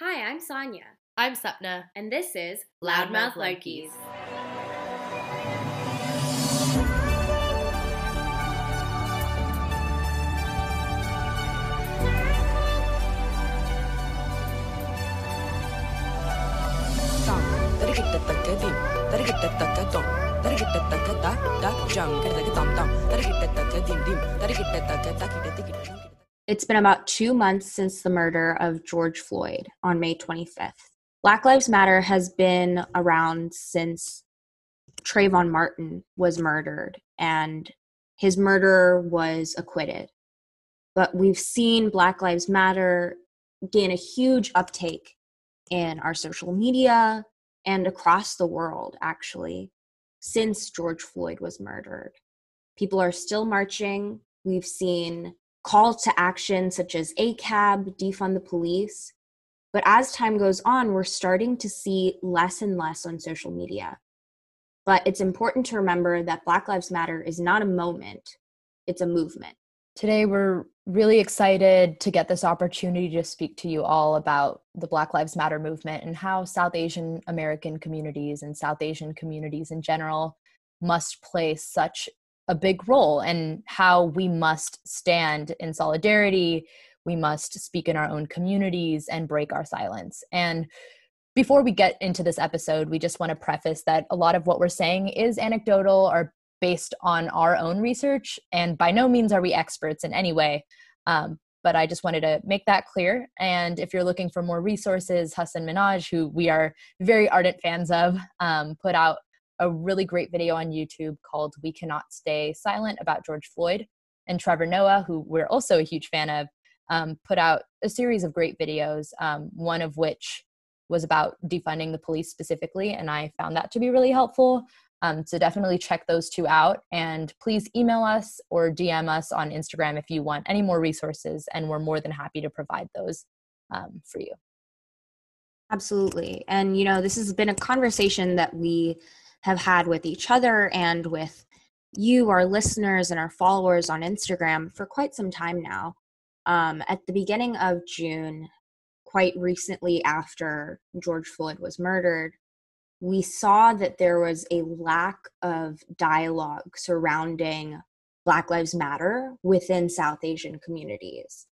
Hi, I'm Sonia, I'm Sapna. and this is Loudmouth Loudmouth Larkies. It's been about two months since the murder of George Floyd on May 25th. Black Lives Matter has been around since Trayvon Martin was murdered and his murderer was acquitted. But we've seen Black Lives Matter gain a huge uptake in our social media and across the world, actually, since George Floyd was murdered. People are still marching. We've seen calls to action such as ACAB, defund the police. But as time goes on, we're starting to see less and less on social media. But it's important to remember that Black Lives Matter is not a moment, it's a movement. Today, we're really excited to get this opportunity to speak to you all about the Black Lives Matter movement and how South Asian American communities and South Asian communities in general must play such a big role and how we must stand in solidarity. We must speak in our own communities and break our silence. And before we get into this episode, we just want to preface that a lot of what we're saying is anecdotal or based on our own research, and by no means are we experts in any way. Um, but I just wanted to make that clear. And if you're looking for more resources, Hasan Minhaj, who we are very ardent fans of, um, put out a really great video on YouTube called We Cannot Stay Silent about George Floyd. And Trevor Noah, who we're also a huge fan of, um, put out a series of great videos, um, one of which was about defunding the police specifically. And I found that to be really helpful. Um, so definitely check those two out. And please email us or DM us on Instagram if you want any more resources. And we're more than happy to provide those um, for you. Absolutely. And, you know, this has been a conversation that we have had with each other and with you, our listeners, and our followers on Instagram for quite some time now. Um, at the beginning of June, quite recently after George Floyd was murdered, we saw that there was a lack of dialogue surrounding Black Lives Matter within South Asian communities.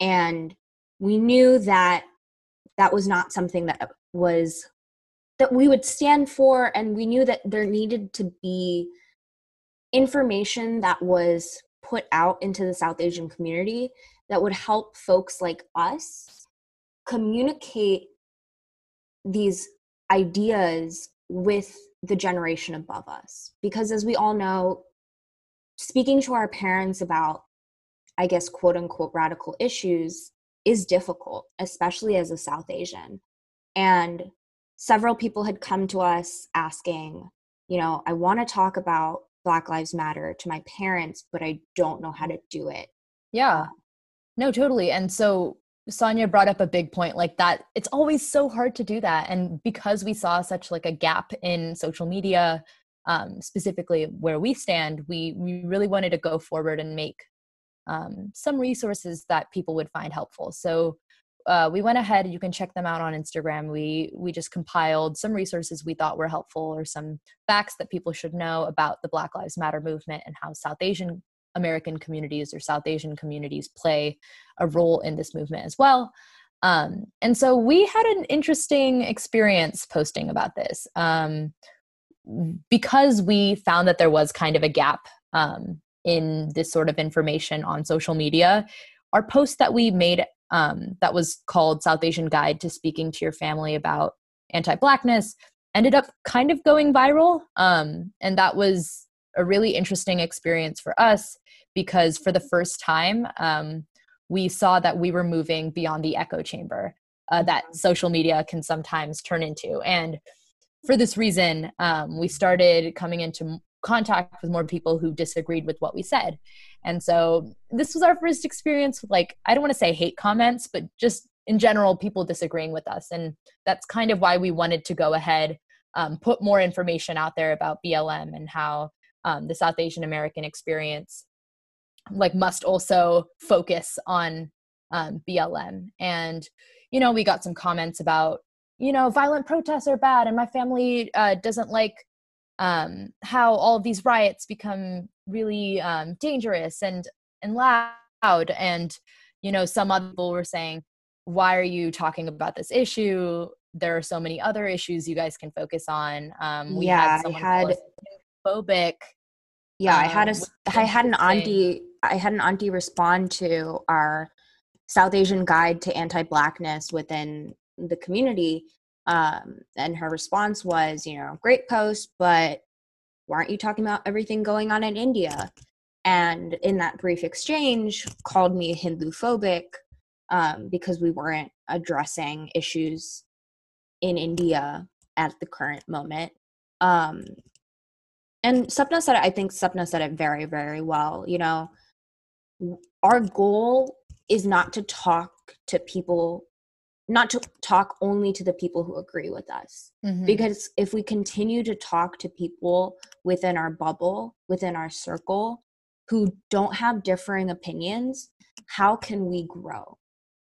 And we knew that that was not something that was that we would stand for and we knew that there needed to be information that was put out into the South Asian community that would help folks like us communicate these ideas with the generation above us. Because as we all know speaking to our parents about i guess quote unquote radical issues is difficult especially as a south asian. And several people had come to us asking you know i want to talk about black lives matter to my parents but i don't know how to do it Yeah. No, totally. And so Sonia brought up a big point like that. It's always so hard to do that. And because we saw such like a gap in social media, um, specifically where we stand, we, we really wanted to go forward and make um, some resources that people would find helpful. So uh, we went ahead. You can check them out on Instagram. We we just compiled some resources we thought were helpful, or some facts that people should know about the Black Lives Matter movement and how South Asian American communities or South Asian communities play a role in this movement as well. Um, and so we had an interesting experience posting about this um, because we found that there was kind of a gap um, in this sort of information on social media. Our post that we made um, that was called South Asian Guide to Speaking to Your Family about Anti Blackness ended up kind of going viral. Um, and that was a really interesting experience for us because for the first time, um, we saw that we were moving beyond the echo chamber uh, that social media can sometimes turn into. And for this reason, um, we started coming into contact with more people who disagreed with what we said. And so this was our first experience with, like, I don't want to say hate comments, but just in general, people disagreeing with us. And that's kind of why we wanted to go ahead, um, put more information out there about BLM and how um, the South Asian American experience like must also focus on um, BLM. And you know, we got some comments about, you know, violent protests are bad and my family uh, doesn't like um, how all of these riots become really um, dangerous and and loud and you know some other people were saying why are you talking about this issue there are so many other issues you guys can focus on um we Yeah, I had someone had- phobic Yeah, I had a um, I had an auntie I had an auntie respond to our South Asian guide to anti-blackness within the community. Um, and her response was, you know, great post, but why aren't you talking about everything going on in India? And in that brief exchange, called me Hindu phobic um, because we weren't addressing issues in India at the current moment. Um, and Sapna said it, I think Sapna said it very, very well. You know, our goal is not to talk to people, not to talk only to the people who agree with us. Mhm. Because if we continue to talk to people within our bubble, within our circle, who don't have differing opinions, how can we grow?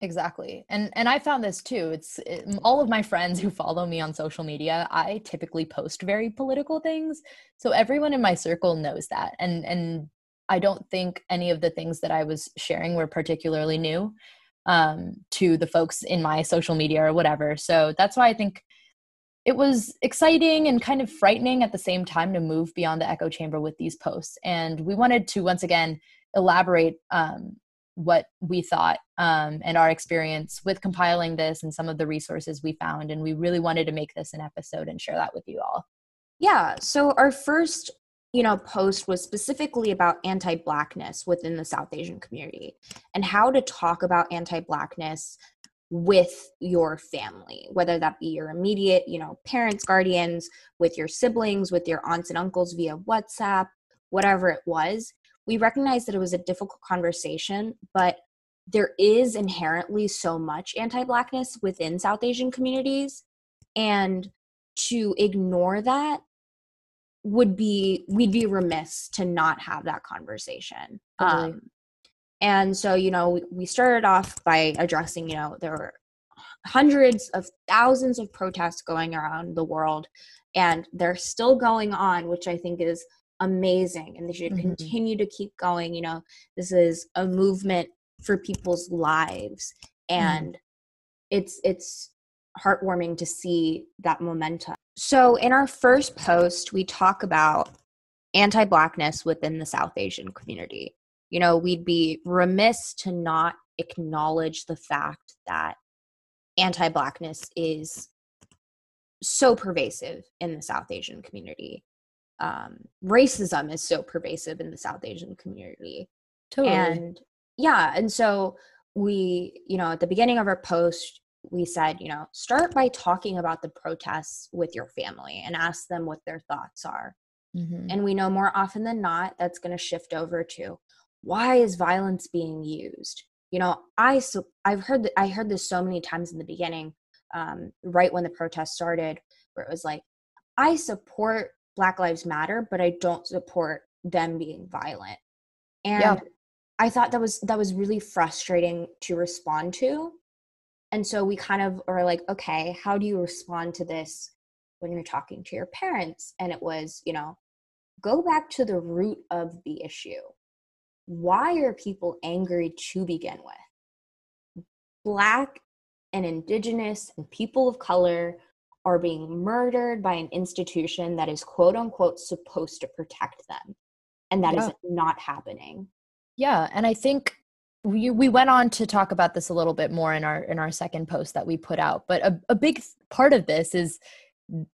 exactly and and i found this too it's it, all of my friends who follow me on social media i typically post very political things so everyone in my circle knows that and and i don't think any of the things that i was sharing were particularly new um, to the folks in my social media or whatever so that's why i think it was exciting and kind of frightening at the same time to move beyond the echo chamber with these posts and we wanted to once again elaborate um, what we thought um, and our experience with compiling this and some of the resources we found. And we really wanted to make this an episode and share that with you all. Yeah. So our first, you know, post was specifically about anti-blackness within the South Asian community and how to talk about anti-blackness with your family, whether that be your immediate, you know, parents, guardians, with your siblings, with your aunts and uncles via WhatsApp, whatever it was. We recognized that it was a difficult conversation, but there is inherently so much anti-blackness within South Asian communities and to ignore that would be we'd be remiss to not have that conversation Totally. um, and so you know we, we started off by addressing you know there were hundreds of thousands of protests going around the world and they're still going on which i think is amazing and they should Mhm. continue to keep going you know this is a movement for people's lives and it's it's heartwarming to see that momentum. So in our first post we talk about anti-blackness within the south asian community. You know we'd be remiss to not acknowledge the fact that anti-blackness is so pervasive in the south asian community. Um, racism is so pervasive in the south asian community. Totally. and yeah and so we you know at the beginning of our post we said you know start by talking about the protests with your family and ask them what their thoughts are Mhm. and we know more often than not that's going to shift over to why is violence being used you know i so i've heard that i heard this so many times in the beginning um, right when the protest started where it was like i support black lives matter but i don't support them being violent and Yeah. i thought that was that was really frustrating to respond to and so we kind of are like okay how do you respond to this when you're talking to your parents? And it was you know go back to the root of the issue. Why are people angry to begin with? Black and indigenous and people of color are being murdered by an institution that is quote unquote supposed to protect them and that is Yeah. not happening. Yeah, and I think we we went on to talk about this a little bit more in our in our second post that we put out. But a, a big part of this is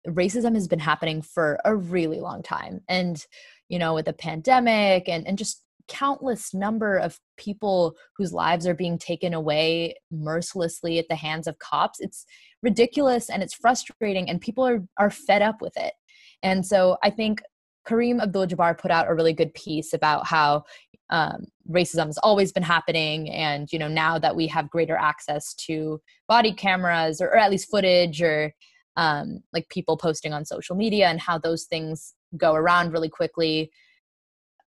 racism has been happening for a really long time, and you know, with the pandemic and and just countless number of people whose lives are being taken away mercilessly at the hands of cops. It's ridiculous and it's frustrating, and people are are fed up with it. And so I think Kareem Abdul-Jabbar put out a really good piece about how um, racism has always been happening and you know now that we have greater access to body cameras or, or at least footage or um, like people posting on social media and how those things go around really quickly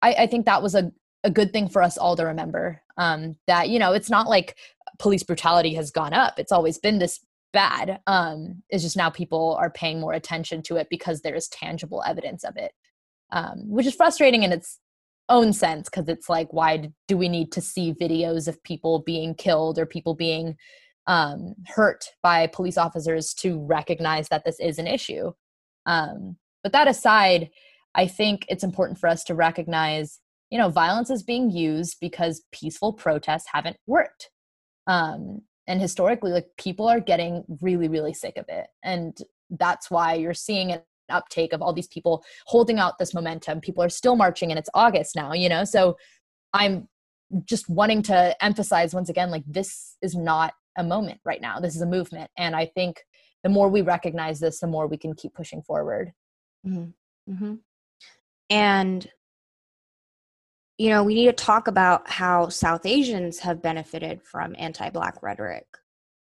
I, I think that was a, a good thing for us all to remember um, that you know it's not like police brutality has gone up. It's always been this bad. Um, it's just now people are paying more attention to it because there is tangible evidence of it, um, which is frustrating and its own sense because it's like, why do we need to see videos of people being killed or people being um, hurt by police officers to recognize that this is an issue? Um, but that aside, I think it's important for us to recognize, you know, violence is being used because peaceful protests haven't worked. Um, and historically, like people are getting really, really sick of it. And that's why you're seeing an uptake of all these people holding out this momentum. People are still marching and it's August now, you know? So I'm just wanting to emphasize once again, like this is not a moment right now. This is a movement. And I think the more we recognize this, the more we can keep pushing forward. Mm-hmm. Mm-hmm. And, you know, we need to talk about how South Asians have benefited from anti Black rhetoric.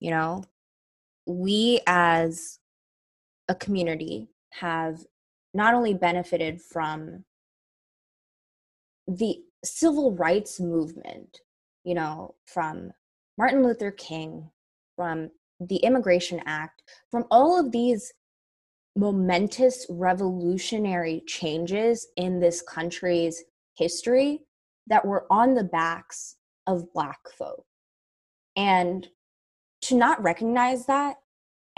You know, we as a community have not only benefited from the civil rights movement, you know, from Martin Luther King, from the Immigration Act, from all of these momentous revolutionary changes in this country's history that were on the backs of Black folk. And to not recognize that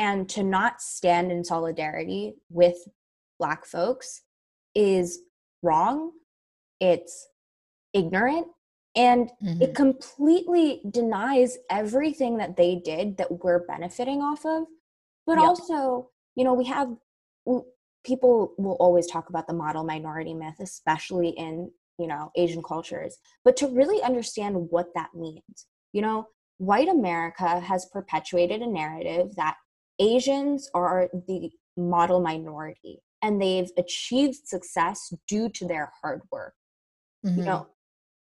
and to not stand in solidarity with Black folks is wrong, it's ignorant, and mm-hmm. it completely denies everything that they did that we're benefiting off of but yep. also you know we have people will always talk about the model minority myth especially in you know asian cultures but to really understand what that means you know white america has perpetuated a narrative that asians are the model minority and they've achieved success due to their hard work mm-hmm. you know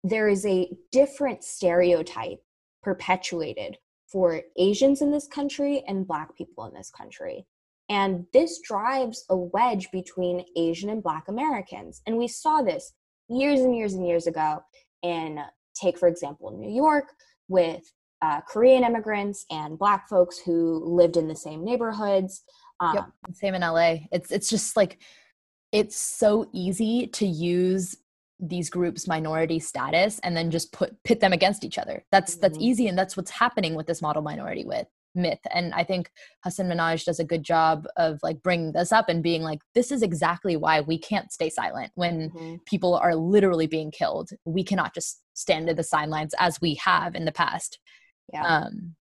there is a different stereotype perpetuated for Asians in this country and Black people in this country. And this drives a wedge between Asian and Black Americans. And we saw this years and years and years ago in, take for example, New York with uh, Korean immigrants and Black folks who lived in the same neighborhoods. Um, yep, same in LA. It's it's just like it's so easy to use these groups minority status and then just put pit them against each other that's mm-hmm. that's easy and that's what's happening with this model minority with myth and i think hasan minhaj does a good job of like bringing this up and being like this is exactly why we can't stay silent when mm-hmm. people are literally being killed we cannot just stand to the sidelines as we have in the past yeah um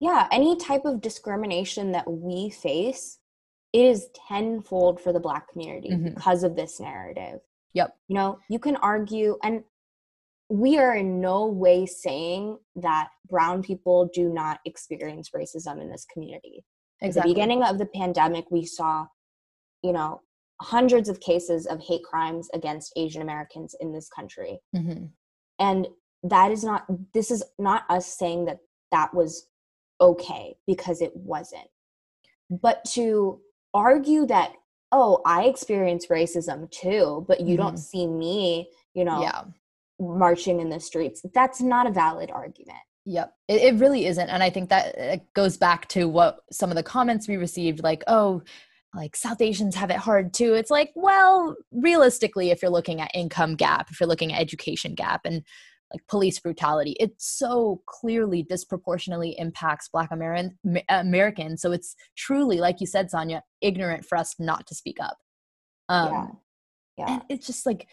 yeah any type of discrimination that we face is tenfold for the black community mm-hmm. because of this narrative Yep. You know, you can argue, and we are in no way saying that brown people do not experience racism in this community. Exactly. At the beginning of the pandemic, we saw, you know, hundreds of cases of hate crimes against Asian Americans in this country. Mm-hmm. And that is not, this is not us saying that that was okay because it wasn't. But to argue that oh i experience racism too but you mm-hmm. don't see me you know yeah. marching in the streets that's not a valid argument Yep, it, it really isn't. And I think that it goes back to what some of the comments we received like, oh, like South Asians have it hard too. It's like, well, realistically, if you're looking at income gap, if you're looking at education gap, and like police brutality. It so clearly disproportionately impacts black American americans so it's truly like you said sonia ignorant for us not to speak up. Um yeah, yeah. and it's just like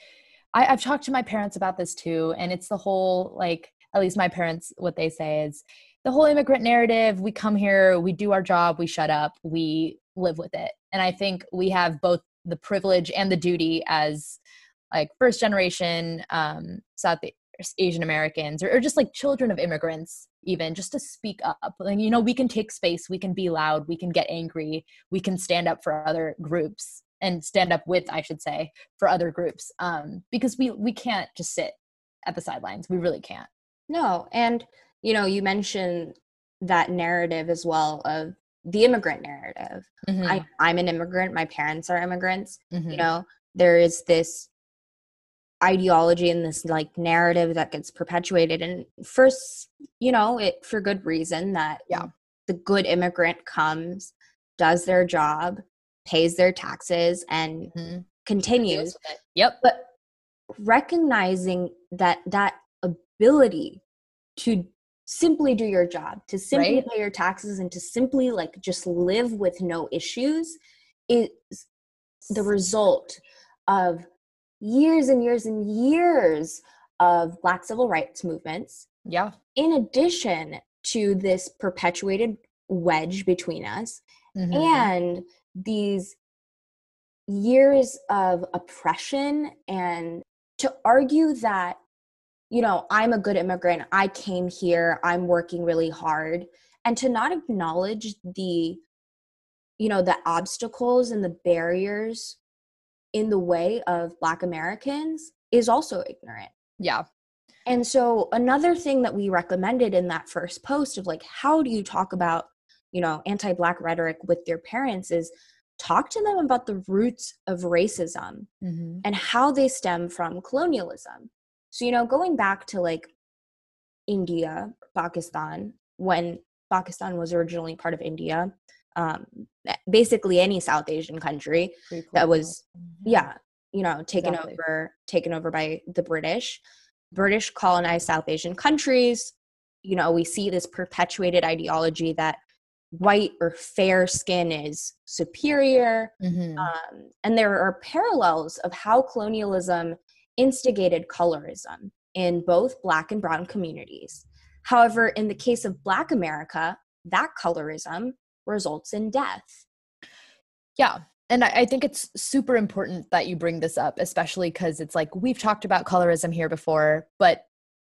I, i've talked to my parents about this too and it's the whole like at least my parents what they say is the whole immigrant narrative we come here we do our job we shut up we live with it. And i think we have both the privilege and the duty as like first generation um, South Asian Americans or, or, just like children of immigrants, even just to speak up. Like, you know, we can take space, we can be loud, we can get angry, we can stand up for other groups and stand up with, I should say, for other groups. Um, because we we can't just sit at the sidelines. We really can't. No, and you know, you mentioned that narrative as well of the immigrant narrative. Mm-hmm. I, I'm an immigrant. My parents are immigrants. Mm-hmm. You know, there is this ideology and this like narrative that gets perpetuated and first you know it for good reason that Yeah. the good immigrant comes does their job pays their taxes and Mhm. continues Deals with it. Yep. but recognizing that that ability to simply do your job to simply Right. pay your taxes and to simply like just live with no issues is the result of years and years and years of black civil rights movements Yeah. in addition to this perpetuated wedge between us Mhm. and these years of oppression and to argue that you know i'm a good immigrant i came here i'm working really hard and to not acknowledge the you know the obstacles and the barriers in the way of black americans is also ignorant yeah. and so another thing that we recommended in that first post of like how do you talk about, you know, anti-black rhetoric with your parents is talk to them about the roots of racism Mhm. and how they stem from colonialism. So, you know, going back to like India, Pakistan, when Pakistan was originally part of India, um, basically any South Asian country, that was Mm-hmm. yeah you know taken Exactly. over taken over by the british british colonized south asian countries you know we see this perpetuated ideology that white or fair skin is superior Mhm. um, and there are parallels of how colonialism instigated colorism in both black and brown communities however in the case of black america that colorism results in death Yeah. And I, think it's super important that you bring this up, especially because it's like we've talked about colorism here before, but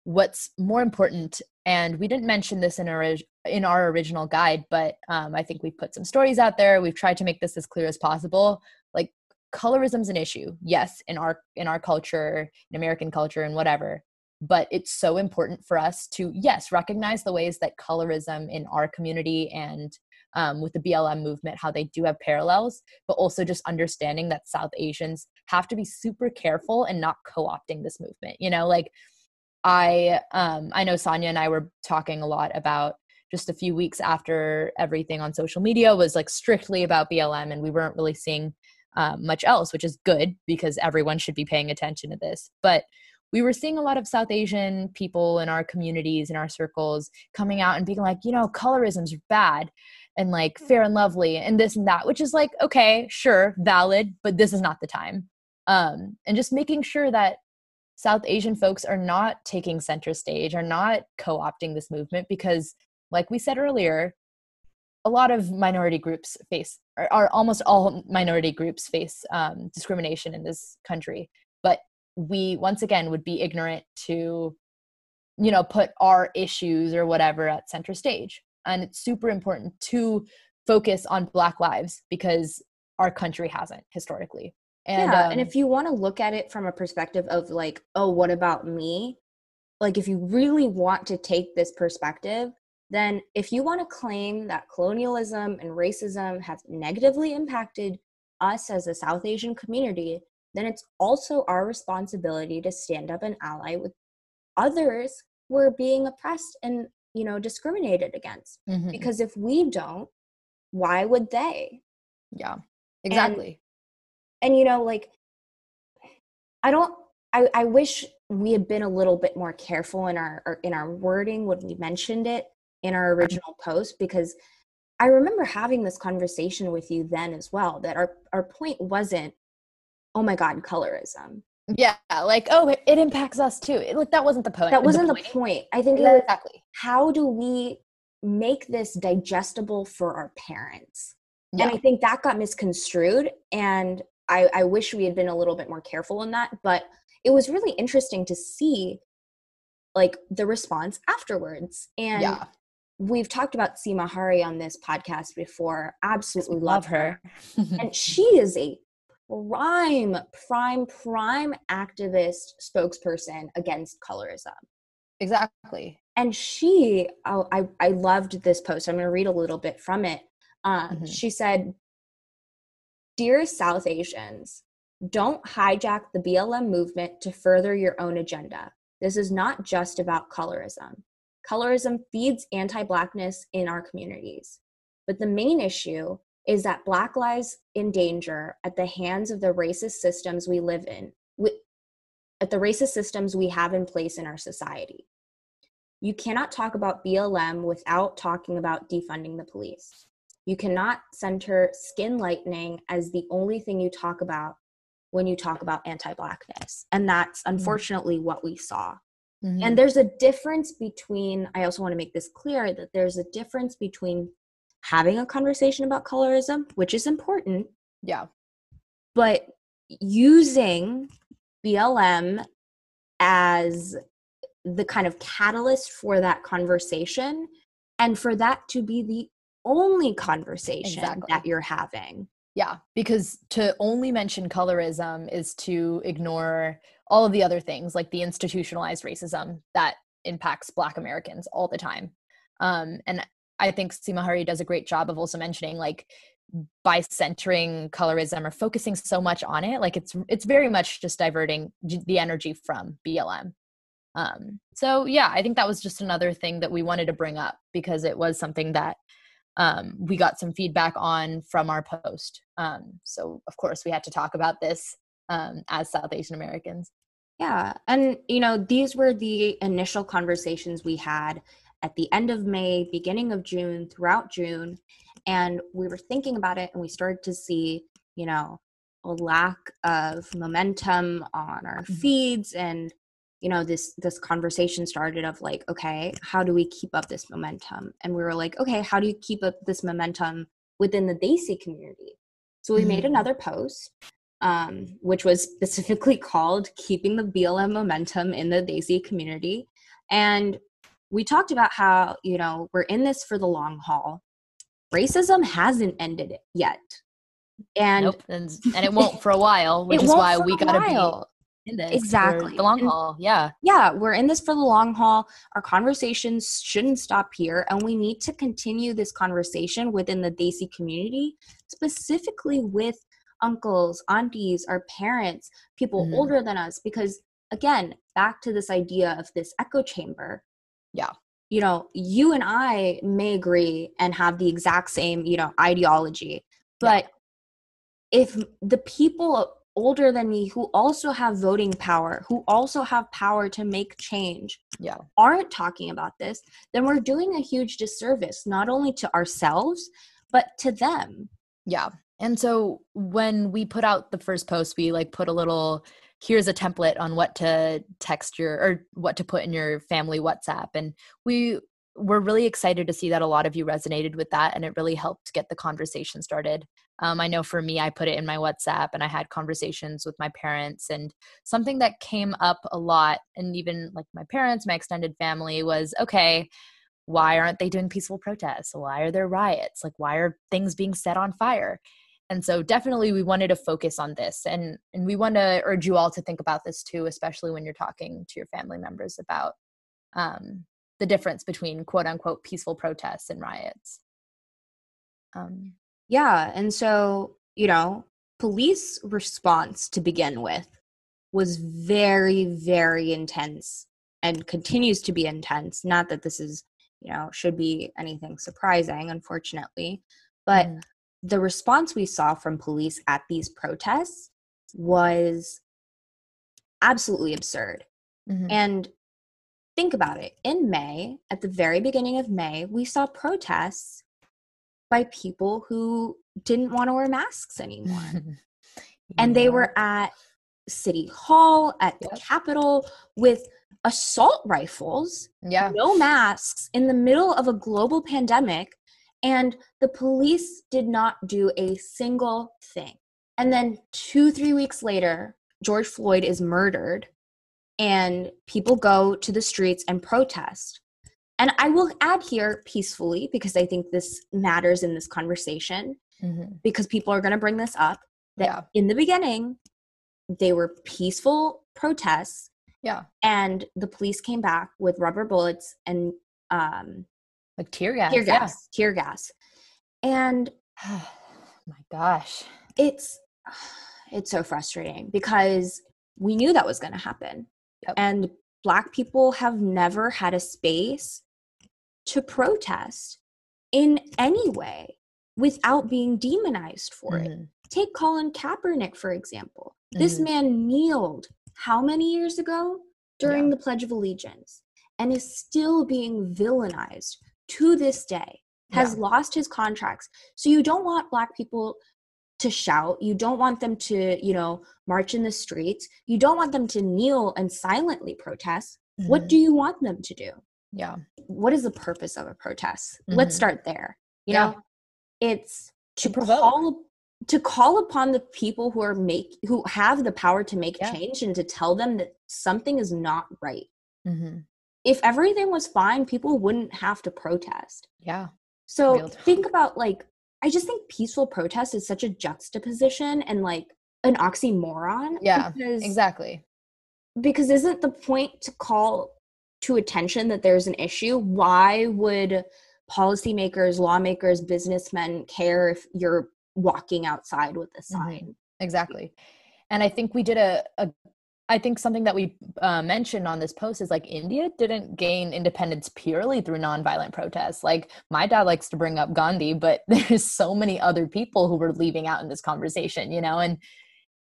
what's more important, and we didn't mention this in our in our original guide, but um, I think we've put some stories out there. We've tried to make this as clear as possible. Like colorism's an issue, yes, in our in our culture, in American culture, and whatever. But it's so important for us to yes recognize the ways that colorism in our community and um, with the BLM movement, how they do have parallels, but also just understanding that South Asians have to be super careful and not co-opting this movement. You know, like I um, I know Sonia and I were talking a lot about just a few weeks after everything on social media was like strictly about BLM, and we weren't really seeing um, much else, which is good because everyone should be paying attention to this. But we were seeing a lot of South Asian people in our communities, in our circles, coming out and being like, you know, colorism's bad and like fair and lovely and this and that, which is like, okay, sure, valid, but this is not the time. Um, and just making sure that South Asian folks are not taking center stage, are not co opting this movement because, like we said earlier, a lot of minority groups face, or, or almost all minority groups face um, discrimination in this country. But we, once again, would be ignorant to, you know, put our issues or whatever at center stage. And it's super important to focus on Black lives because our country hasn't historically. And, yeah, and um, if you want to look at it from a perspective of like, oh, what about me? Like, if you really want to take this perspective, then if you want to claim that colonialism and racism have negatively impacted us as a South Asian community, then it's also our responsibility to stand up and ally with others who are being oppressed and, you know, discriminated against. mhm. Because if we don't, why would they? Yeah, exactly. and you know like i don't i i wish we had been a little bit more careful in our in our wording when we mentioned it in our original post because i remember having this conversation with you then as well that our our point wasn't oh my god colorism yeah, like oh, it, it impacts us too. It, like that wasn't the point. that wasn't the point. point i think was Exactly. how do we make this digestible for our parents Yeah. and i think that got misconstrued and I, I wish we had been a little bit more careful in that but it was really interesting to see like the response afterwards and yeah, we've talked about sima Hari on this podcast before absolutely love love her. and she is a prime prime prime activist spokesperson against colorism exactly. and she oh, I, I loved this post i'm going to read a little bit from it um, Mhm. she said dear south asians don't hijack the BLM movement to further your own agenda. This is not just about colorism. Colorism feeds anti Blackness in our communities. But the main issue is that Black lives in danger at the hands of the racist systems we live in, wi- at the racist systems we have in place in our society. You cannot talk about BLM without talking about defunding the police. You cannot center skin lightening as the only thing you talk about when you talk about anti Blackness. And that's unfortunately what we saw. Mhm. And there's a difference between, I also want to make this clear that there's a difference between having a conversation about colorism, which is important, yeah. but using BLM as the kind of catalyst for that conversation and for that to be the only conversation Exactly. that you're having. Yeah, because to only mention colorism is to ignore all of the other things like the institutionalized racism that impacts Black Americans all the time. Um, and I think Sima Hari does a great job of also mentioning like by centering colorism or focusing so much on it, like it's it's very much just diverting the energy from BLM. Um, so yeah, I think that was just another thing that we wanted to bring up because it was something that um, we got some feedback on from our post. Um, so of course we had to talk about this um, as South Asian Americans. Yeah. And, you know, these were the initial conversations we had at the end of May, beginning of June, throughout June. And we were thinking about it and we started to see, you know, a lack of momentum on our Mhm. feeds and you know this this conversation started of like okay how do we keep up this momentum and we were like okay how do you keep up this momentum within the Desi community so we made Mhm. another post um, which was specifically called Keeping the BLM Momentum in the Desi Community. And we talked about how, you know, we're in this for the long haul. Racism hasn't ended yet. And nope, and, and it won't for a while, which is why we gotta while. be in this Exactly. the long And- haul. Yeah, yeah, we're in this for the long haul. Our conversations shouldn't stop here, and we need to continue this conversation within the Desi community, specifically with uncles, aunties, our parents, people Mhm. older than us, because again, back to this idea of this echo chamber. Yeah. You know, you and I may agree and have the exact same, you know, ideology, but if the people older than me who also have voting power, who also have power to make change, Yeah. aren't talking about this, then we're doing a huge disservice not only to ourselves but to them. yeah. And so when we put out the first post, we like put a little here's a template on what to text your or what to put in your family WhatsApp. And we were really excited to see that a lot of you resonated with that and it really helped get the conversation started. Um, I know for me, I put it in my WhatsApp and I had conversations with my parents. And something that came up a lot, and even like my parents, my extended family, was okay, why aren't they doing peaceful protests? Why are there riots? Like, why are things being set on fire? And so, definitely, we wanted to focus on this, and and we want to urge you all to think about this too, especially when you're talking to your family members about um, the difference between quote unquote peaceful protests and riots. Um, Yeah, and so, you know, police response to begin with was very very intense and continues to be intense. Not that this is, you know, should be anything surprising unfortunately, but mm, the response we saw from police at these protests was absolutely absurd. mhm. And think about it. In May, at the very beginning of May, we saw protests by people who didn't want to wear masks anymore. and they were at City Hall, at the Yep. Capitol with assault rifles yeah, no masks in the middle of a global pandemic and the police did not do a single thing and then two three weeks later george floyd is murdered and people go to the streets and protest and i will add here peacefully because i think this matters in this conversation mhm. because people are going to bring this up that Yeah. in the beginning they were peaceful protests yeah, and the police came back with rubber bullets and um, like tear gas. tear yeah. gas, tear gas, and my gosh. it's it's so frustrating because we knew that was going to happen. Yep. And Black people have never had a space to protest in any way without being demonized for it. Mhm. Take Colin Kaepernick, for example. This Mhm. man kneeled how many years ago during Yeah. the Pledge of Allegiance and is still being villainized to this day, has Yeah. lost his contracts. So you don't want Black people to shout. You don't want them to, you know, march in the streets. You don't want them to kneel and silently protest. What Mhm. do you want them to do? yeah What is the purpose of a protest? Let's Mhm. start there. You Yeah. know, it's to, To provoke. call to call upon the people who are make who have the power to make Yeah. change and to tell them that something is not right. Mhm. If everything was fine, people wouldn't have to protest. yeah So think about like I just think peaceful protest is such a juxtaposition and like an oxymoron. Yeah, because, exactly Because isn't the point to call to attention that there's an issue? Why would policymakers, lawmakers, businessmen care if you're walking outside with a Mm-hmm. sign? exactly and i think we did a, a i think something that we uh, mentioned on this post is like india didn't gain independence purely through nonviolent protests. Like my dad likes to bring up gandhi but there's so many other people who were leaving out in this conversation you know and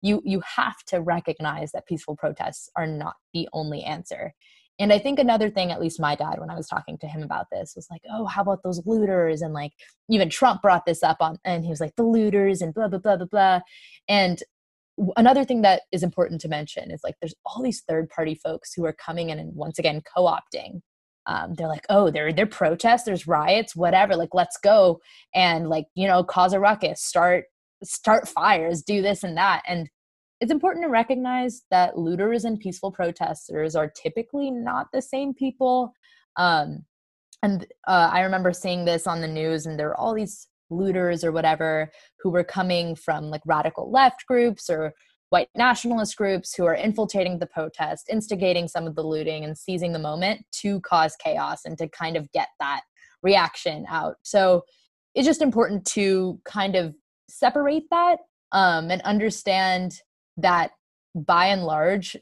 you you have to recognize that peaceful protests are not the only answer. And i think another thing at least my dad when i was talking to him about this was like oh how about those looters? And like even trump brought this up on and he was like the looters and blah blah blah blah blah. And another thing that is important to mention is like there's all these third party folks who are coming in and once again co-opting. Um, they're like oh there there protests there's riots whatever like let's go and like you know cause a ruckus start start fires do this and that. And it's important to recognize that looters and peaceful protesters are typically not the same people. Um, and uh, i remember seeing this on the news and there were all these looters or whatever who were coming from like radical left groups or white nationalist groups who are infiltrating the protest instigating some of the looting and seizing the moment to cause chaos and to kind of get that reaction out. So it's just important to kind of separate that um, and understand that by and large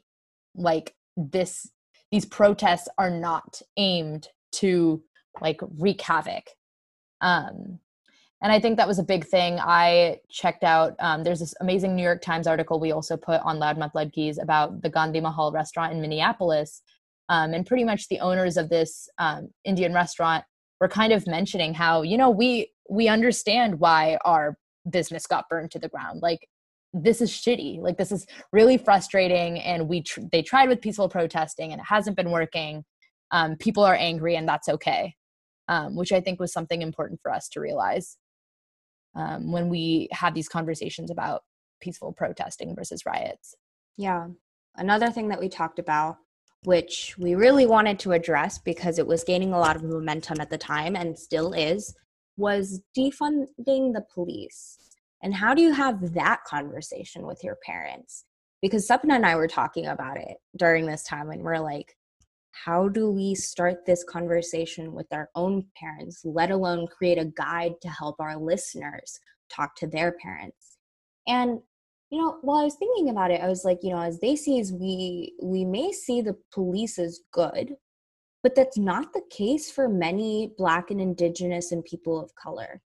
like this these protests are not aimed to like wreak havoc. Um and i think that was a big thing. I checked out um, there's this amazing new york times article we also put on loudmouth ledkeys about the gandhi mahal restaurant in minneapolis. Um, and pretty much the owners of this um, indian restaurant were kind of mentioning how you know we we understand why our business got burned to the ground. Like this is shitty. Like this is really frustrating and we tr- they tried with peaceful protesting and it hasn't been working. Um, people are angry and that's okay. Um, which i think was something important for us to realize um, when we have these conversations about peaceful protesting versus riots Yeah. Another thing that we talked about, which we really wanted to address because it was gaining a lot of momentum at the time and still is, was defunding the police. And how do you have that conversation with your parents? Because Sapna and I were talking about it during this time, and we're like, how do we start this conversation with our own parents, let alone create a guide to help our listeners talk to their parents? And you know while i was thinking about it i was like you know as they see as we we may see the police as good but that's not the case for many black and indigenous and people of color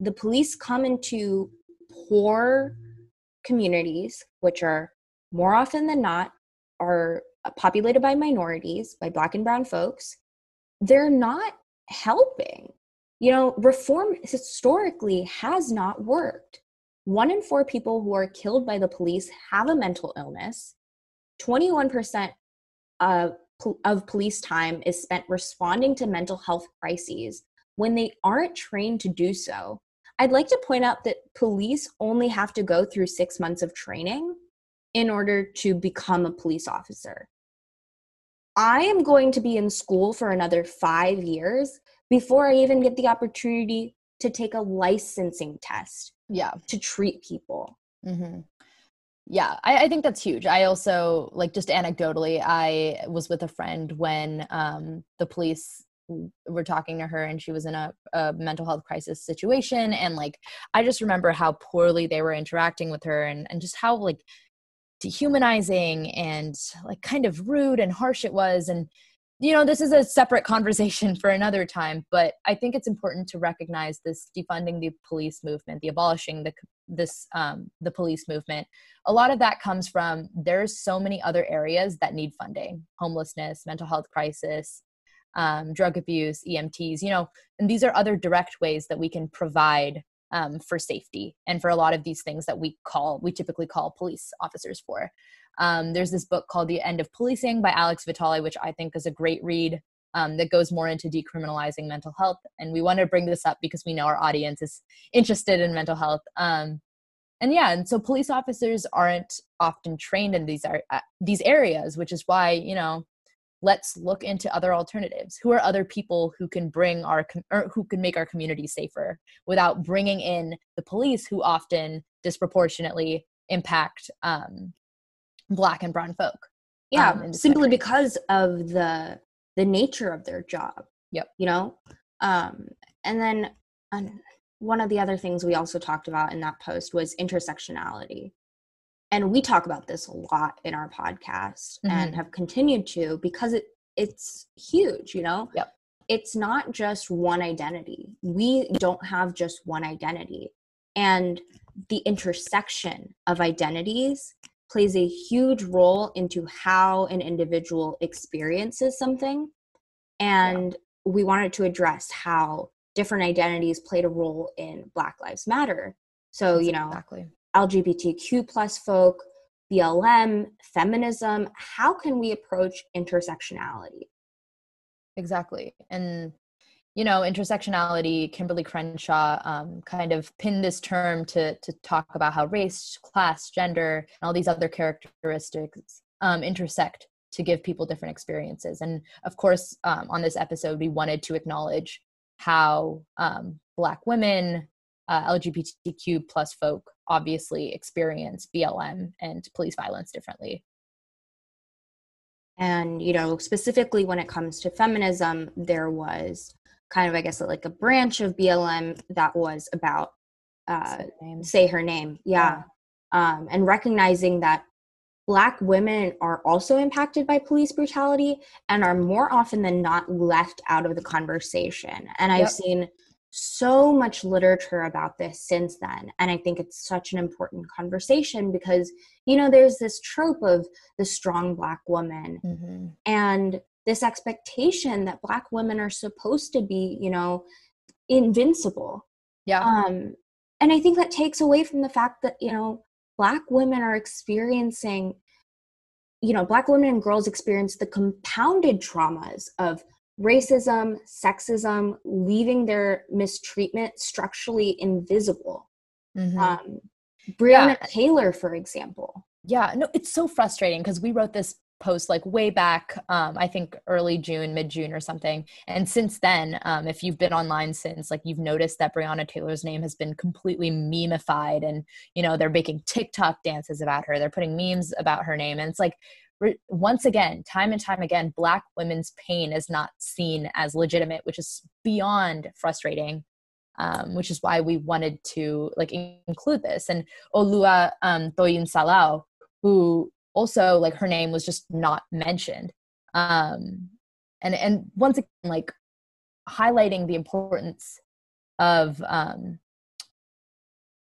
the police come into poor communities which are more often than not are populated by minorities by black and brown folks they're not helping you know reform historically has not worked one in four people who are killed by the police have a mental illness. 21% of, of police time is spent responding to mental health crises when they aren't trained to do so. I'd like to point out that police only have to go through six months of training in order to become a police officer. I am going to be in school for another five years before I even get the opportunity to take a licensing test yeah to treat people. hmm Yeah, I, I think that's huge. I also like just anecdotally, I was with a friend when um, the police were talking to her and she was in a, a mental health crisis situation and like i just remember how poorly they were interacting with her and, and just how like dehumanizing and like kind of rude and harsh it was and you know this is a separate conversation for another time but i think it's important to recognize this defunding the police movement the abolishing the this um, the police movement. A lot of that comes from there's so many other areas that need funding homelessness mental health crisis um, drug abuse emts you know and these are other direct ways that we can provide um, for safety and for a lot of these things that we call we typically call police officers for um, there's this book called The End of Policing by Alex Vitale, which I think is a great read um, that goes more into decriminalizing mental health. And we want to bring this up because we know our audience is interested in mental health. Um, and yeah, and so police officers aren't often trained in these uh, these areas, which is why you know let's look into other alternatives who are other people who can bring our or who can make our community safer without bringing in the police who often disproportionately impact um, black and brown folk yeah um, simply country. because of the the nature of their job Yep. you know um and then um, one of the other things we also talked about in that post was intersectionality and we talk about this a lot in our podcast and Mhm. have continued to because it it's huge you know? Yep. it's not just one identity. We don't have just one identity. And the intersection of identities plays a huge role into how an individual experiences something. And we wanted to address how different identities played a role in black lives matter. So you know exactly lgbtq plus folk blm feminism how can we approach intersectionality? Exactly. And you know intersectionality kimberlé crenshaw um, kind of pinned this term to to talk about how race class gender and all these other characteristics um, intersect to give people different experiences. And of course um, on this episode we wanted to acknowledge how um, black women uh, lgbtq plus folk obviously experience blm and police violence differently. And you know specifically when it comes to feminism there was kind of i guess like a branch of blm that was about uh, say her name. yeah. Um, and recognizing that black women are also impacted by police brutality and are more often than not left out of the conversation. And i've seen so much literature about this since then and i think it's such an important conversation because you know there's this trope of the strong black woman Mhm. and this expectation that black women are supposed to be you know invincible yeah um and i think that takes away from the fact that you know black women are experiencing you know black women and girls experience the compounded traumas of racism sexism leaving their mistreatment structurally invisible Mhm. um breonna Yeah. taylor for example yeah no it's so frustrating because we wrote this post like way back um, i think early june mid june or something and since then um, if you've been online since like you've noticed that breonna taylor's name has been completely memeified and you know they're making tiktok dances about her they're putting memes about her name and it's like once again time and time again black women's pain is not seen as legitimate which is beyond frustrating um, which is why we wanted to like include this. And olua um, toyin salau who also like her name was just not mentioned. Um and and once again like highlighting the importance of um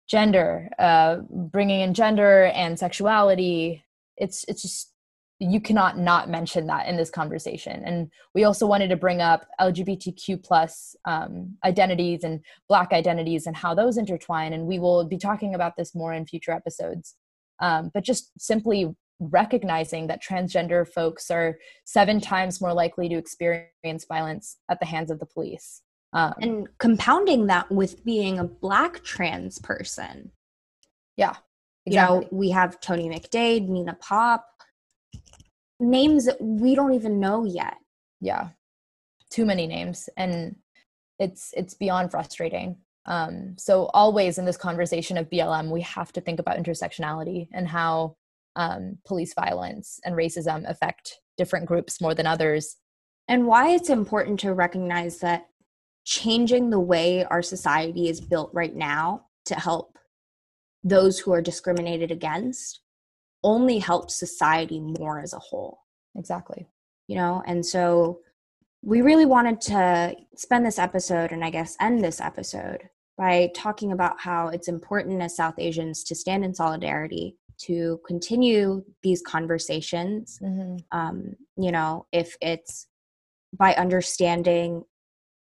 gender uh bringing in gender and sexuality it's it's just you cannot not mention that in this conversation. And we also wanted to bring up lgbtq plus um, identities and black identities and how those intertwine. And we will be talking about this more in future episodes. Um, but just simply recognizing that transgender folks are seven times more likely to experience violence at the hands of the police. Um, and compounding that with being a black trans person. Yeah you know we have tony mcdade nina pop names that we don't even know yet. Yeah. Too many names and it's it's beyond frustrating. Um so always in this conversation of blm we have to think about intersectionality and how um, police violence and racism affect different groups more than others. And why it's important to recognize that changing the way our society is built right now to help those who are discriminated against only helps society more as a whole. Exactly. you know and so we really wanted to spend this episode and i guess end this episode by talking about how it's important as south asians to stand in solidarity to continue these conversations. Hmm um, you know if it's by understanding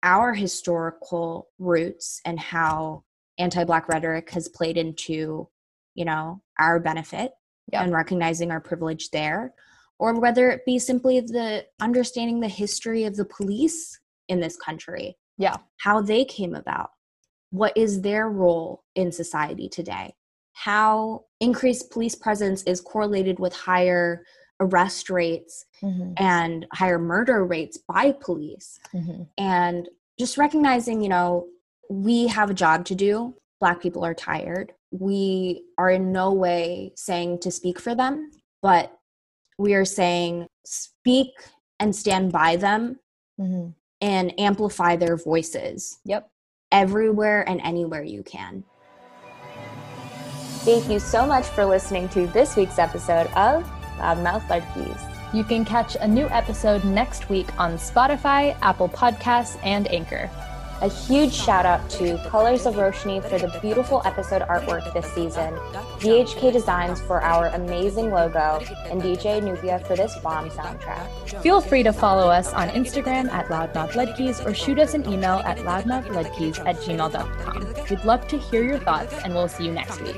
our historical roots and how anti-black rhetoric has played into you know our benefit Yeah. and recognizing our privilege there or whether it be simply the understanding the history of the police in this country. Yeah. how they came about. What is their role in society today. How increased police presence is correlated with higher arrest rates hmm and higher murder rates by police. Hmm and just recognizing you know we have a job to do. Black people are tired we are in no way saying to speak for them but we are saying speak and stand by them hmm and amplify their voices Yep. everywhere and anywhere you can thank you so much for listening to this week's episode of loudmouth ladkis You can catch a new episode next week on Spotify, Apple Podcasts, and Anchor. A huge shout out to Colors of Roshni for the beautiful episode artwork this season, VHK Designs for our amazing logo, and DJ Nubia for this bomb soundtrack. Feel free to follow us on Instagram at loudmouthladkis or shoot us an email at loudmouthladkis at gmail.com. We'd love to hear your thoughts, and we'll see you next week.